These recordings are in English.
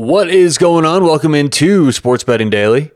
What is going on? Welcome into Sports Betting Daily.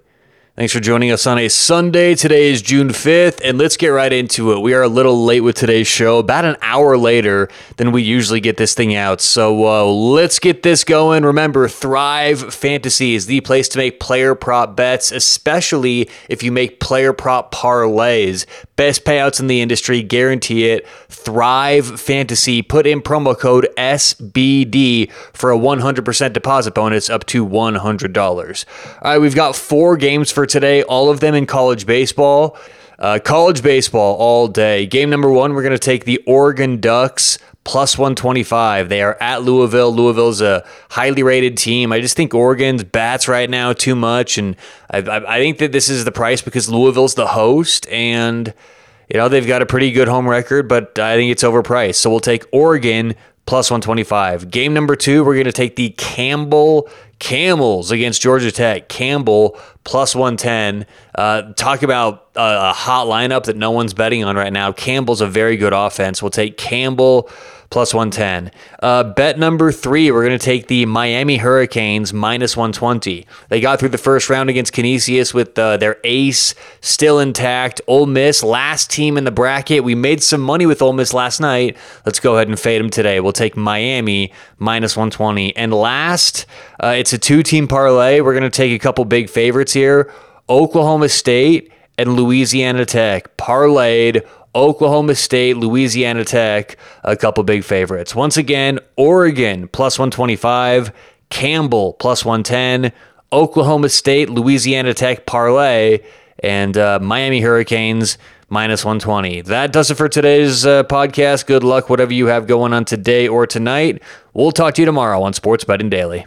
Thanks for joining us on a Sunday. Today is June 5th, and let's get right into it. We are a little late with today's show, about an hour later than we usually get this thing out. So uh, let's get this going. Remember, Thrive Fantasy is the place to make player prop bets, especially if you make player prop parlays. Best payouts in the industry, guarantee it. Thrive Fantasy. Put in promo code SBD for a 100% deposit bonus up to $100. All right, we've got four games for today, all of them in college baseball. Uh, college baseball all day. Game number one, we're going to take the Oregon Ducks plus 125. They are at Louisville. Louisville's a highly rated team. I just think Oregon's bats right now too much, and I, I, I think that this is the price because Louisville's the host, and you know they've got a pretty good home record, but I think it's overpriced. So we'll take Oregon plus 125. Game number two, we're going to take the Campbell Camels against Georgia Tech. Campbell plus 110. Uh, talk about a, a hot lineup that no one's betting on right now. Campbell's a very good offense. We'll take Campbell plus 110. Uh, bet number three, we're going to take the Miami Hurricanes minus 120. They got through the first round against Canisius with uh, their ace still intact. Ole Miss, last team in the bracket. We made some money with Ole Miss last night. Let's go ahead and fade them today. We'll take Miami minus 120. And last, uh, it's a two team parlay. We're going to take a couple big favorites here Oklahoma State and Louisiana Tech parlayed Oklahoma State, Louisiana Tech, a couple big favorites. Once again, Oregon plus 125, Campbell plus 110, Oklahoma State, Louisiana Tech parlay, and uh, Miami Hurricanes minus 120. That does it for today's uh, podcast. Good luck, whatever you have going on today or tonight. We'll talk to you tomorrow on Sports Betting Daily.